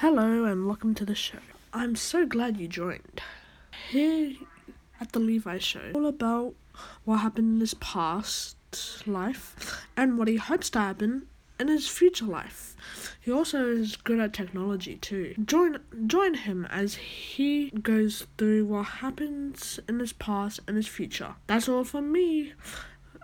Hello and welcome to the show. I'm so glad you joined. Here at the Levi Show, all about what happened in his past life and what he hopes to happen in his future life. He also is good at technology too. Join join him as he goes through what happens in his past and his future. That's all from me.